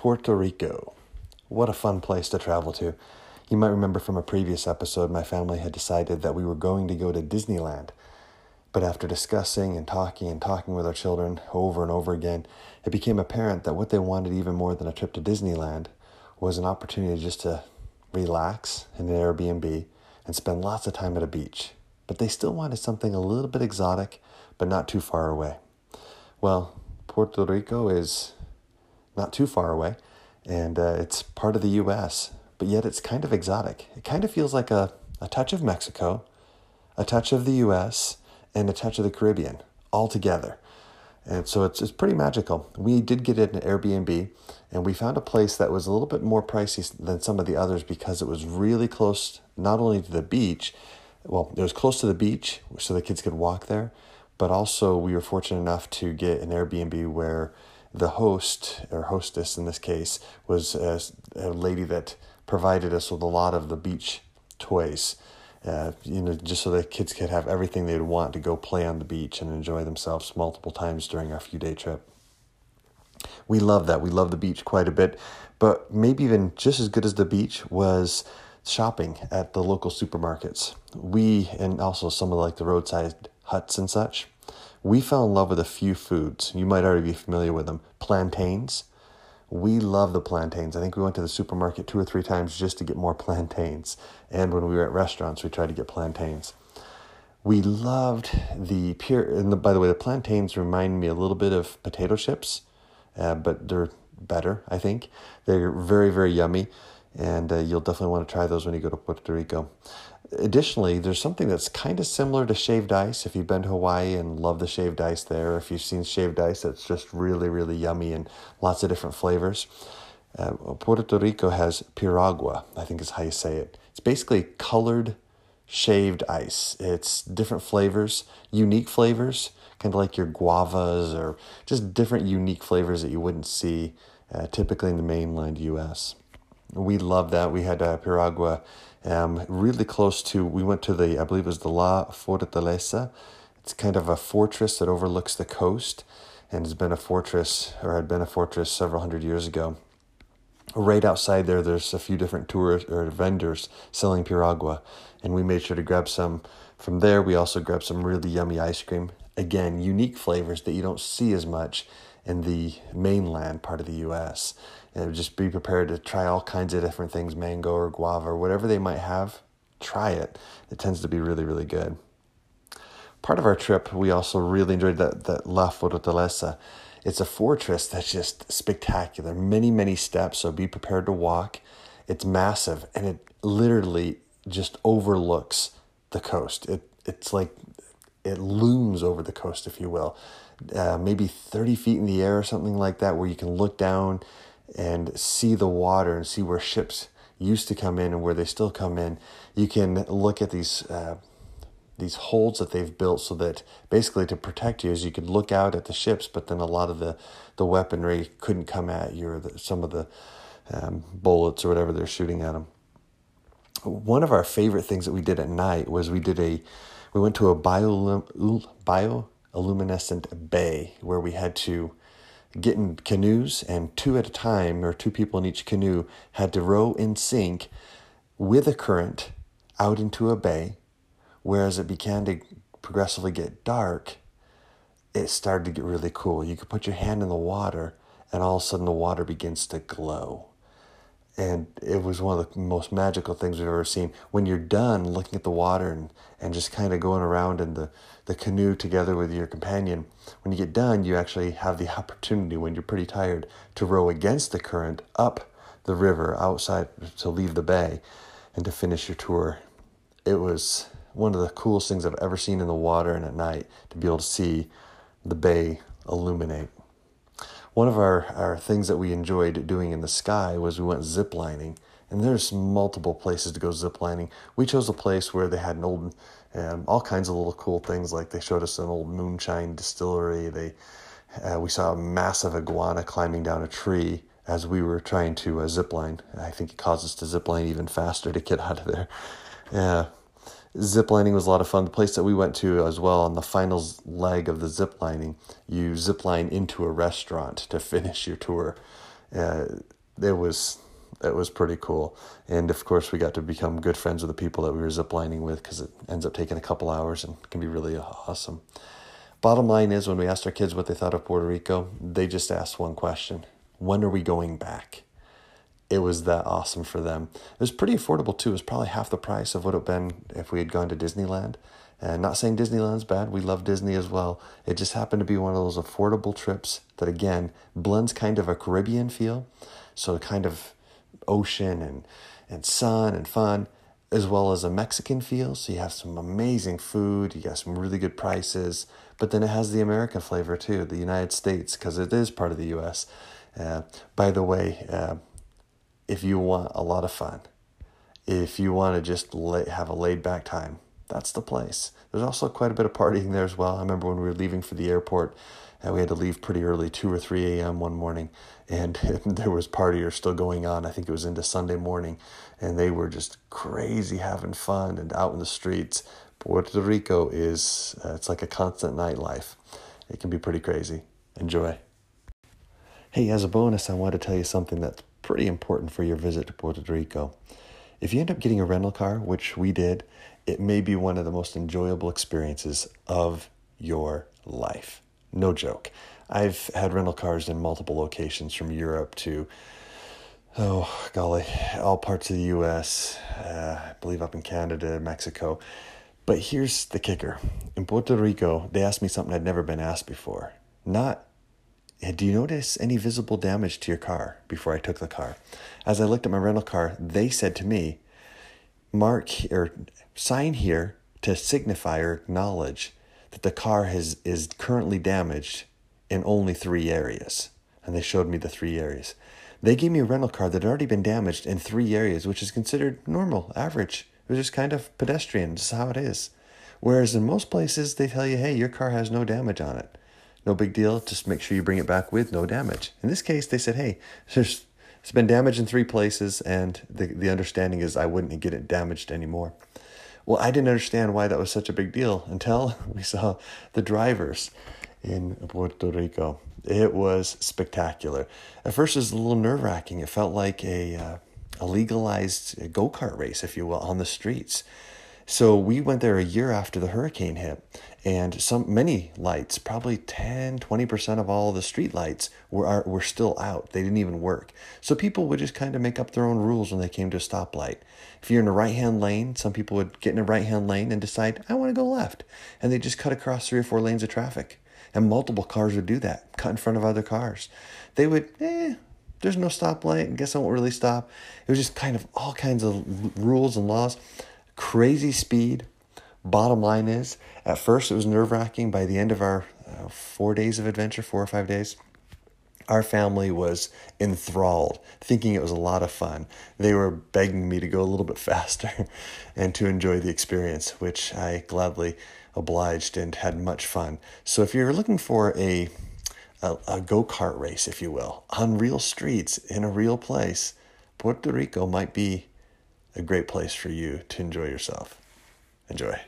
Puerto Rico. What a fun place to travel to. You might remember from a previous episode, my family had decided that we were going to go to Disneyland. But after discussing and talking and talking with our children over and over again, it became apparent that what they wanted even more than a trip to Disneyland was an opportunity just to relax in an Airbnb and spend lots of time at a beach. But they still wanted something a little bit exotic, but not too far away. Well, Puerto Rico is not too far away, and uh, it's part of the U.S., but yet it's kind of exotic. It kind of feels like a, a touch of Mexico, a touch of the U.S., and a touch of the Caribbean all together. And so it's, it's pretty magical. We did get an Airbnb and we found a place that was a little bit more pricey than some of the others because it was really close, not only to the beach, well, it was close to the beach so the kids could walk there, but also we were fortunate enough to get an Airbnb where the host or hostess in this case was a, a lady that provided us with a lot of the beach toys. Uh, you know, just so the kids could have everything they'd want to go play on the beach and enjoy themselves multiple times during our few day trip. We love that. We love the beach quite a bit, but maybe even just as good as the beach was shopping at the local supermarkets. We and also some of like the roadside huts and such we fell in love with a few foods. You might already be familiar with them. Plantains. We love the plantains. I think we went to the supermarket two or three times just to get more plantains. And when we were at restaurants, we tried to get plantains. We loved the pure, and the, by the way, the plantains remind me a little bit of potato chips, uh, but they're better, I think. They're very, very yummy, and uh, you'll definitely want to try those when you go to Puerto Rico additionally, there's something that's kind of similar to shaved ice. If you've been to Hawaii and love the shaved ice there, if you've seen shaved ice, it's just really, really yummy and lots of different flavors. Uh, Puerto Rico has piragua, I think is how you say it. It's basically colored shaved ice. It's different flavors, unique flavors, kind of like your guavas or just different unique flavors that you wouldn't see uh, typically in the mainland US. We love that. We had uh, piragua um, really close to, we went to the, I believe it was the La Fortaleza. It's kind of a fortress that overlooks the coast and has been a fortress, or had been a fortress several hundred years ago. Right outside there, there's a few different tourists or vendors selling piragua, and we made sure to grab some from there. We also grabbed some really yummy ice cream. Again, unique flavors that you don't see as much in the mainland part of the U.S and just be prepared to try all kinds of different things mango or guava or whatever they might have. Try it. It tends to be really really good. Part of our trip we also really enjoyed that, that la fortaleza. It's a fortress that's just spectacular. Many many steps so be prepared to walk. It's massive and it literally just overlooks the coast. It it's like it looms over the coast if you will uh, maybe 30 feet in the air or something like that where you can look down and see the water and see where ships used to come in and where they still come in, you can look at these uh, these holds that they've built so that basically to protect you, as you could look out at the ships, but then a lot of the the weaponry couldn't come at you or the, some of the um, bullets or whatever they're shooting at them. One of our favorite things that we did at night was we did a we went to a bio, bio bioluminescent bay where we had to get in canoes, and two at a time, or two people in each canoe, had to row in sync with a current out into a bay. Whereas it began to progressively get dark, it started to get really cool. You could put your hand in the water, and all of a sudden the water begins to glow and it was one of the most magical things we've ever seen. When you're done looking at the water and, and just kind of going around in the, the canoe together with your companion, when you get done, you actually have the opportunity, when you're pretty tired, to row against the current up the river outside to leave the bay and to finish your tour. It was one of the coolest things I've ever seen in the water and at night to be able to see the bay illuminate one of our, our things that we enjoyed doing in the sky was we went ziplining. And there's multiple places to go ziplining. We chose a place where they had an old, um, all kinds of little cool things. Like they showed us an old moonshine distillery. They, uh, we saw a massive iguana climbing down a tree as we were trying to uh, zipline. I think it caused us to zipline even faster to get out of there. Yeah, Zip lining was a lot of fun. The place that we went to as well on the final leg of the zip lining, you zip line into a restaurant to finish your tour. uh, it was it was pretty cool. And of course, we got to become good friends with the people that we were zip lining with because it ends up taking a couple hours and can be really awesome. Bottom line is, when we asked our kids what they thought of Puerto Rico, they just asked one question When are we going back? It was that awesome for them. It was pretty affordable too. It was probably half the price of what it would have been if we had gone to Disneyland. And not saying Disneyland's bad, we love Disney as well. It just happened to be one of those affordable trips that, again, blends kind of a Caribbean feel. So, kind of ocean and, and sun and fun, as well as a Mexican feel. So, you have some amazing food, you got some really good prices, but then it has the American flavor too, the United States, because it is part of the US. Uh, by the way, uh, if you want a lot of fun, if you want to just lay, have a laid back time, that's the place. There's also quite a bit of partying there as well. I remember when we were leaving for the airport, and we had to leave pretty early, 2 or 3 a.m. one morning, and there was partiers still going on. I think it was into Sunday morning, and they were just crazy having fun and out in the streets. Puerto Rico is, uh, it's like a constant nightlife. It can be pretty crazy. Enjoy. Hey, as a bonus, I want to tell you something that's pretty important for your visit to Puerto Rico. If you end up getting a rental car, which we did, it may be one of the most enjoyable experiences of your life. No joke. I've had rental cars in multiple locations from Europe to, oh, golly, all parts of the US, uh, I believe up in Canada, Mexico. But here's the kicker in Puerto Rico, they asked me something I'd never been asked before. Not, do you notice any visible damage to your car before I took the car? As I looked at my rental car, they said to me, mark or sign here to signify or acknowledge that the car has is currently damaged in only three areas. And they showed me the three areas. They gave me a rental car that had already been damaged in three areas, which is considered normal, average. It was just kind of pedestrian, just how it is. Whereas in most places, they tell you, hey, your car has no damage on it. No big deal. Just make sure you bring it back with no damage. In this case, they said, hey, there's it's been damaged in three places, and the, the understanding is I wouldn't get it damaged anymore. Well, I didn't understand why that was such a big deal until we saw the drivers in Puerto Rico. It was spectacular. At first, it was a little nerve wracking. It felt like a, uh, a legalized go kart race, if you will, on the streets. So we went there a year after the hurricane hit, and some many lights, probably 10, 20% of all the street lights were are, were still out. They didn't even work. So people would just kind of make up their own rules when they came to a stoplight. If you're in a right-hand lane, some people would get in a right-hand lane and decide, "I want to go left." And they just cut across three or four lanes of traffic. And multiple cars would do that, cut in front of other cars. They would, eh, there's no stoplight. I guess I won't really stop. It was just kind of all kinds of rules and laws crazy speed. Bottom line is, at first it was nerve wracking. By the end of our uh, four days of adventure, four or five days, our family was enthralled, thinking it was a lot of fun. They were begging me to go a little bit faster and to enjoy the experience, which I gladly obliged and had much fun. So if you're looking for a a, a go kart race, if you will, on real streets in a real place, Puerto Rico might be a great place for you to enjoy yourself. Enjoy.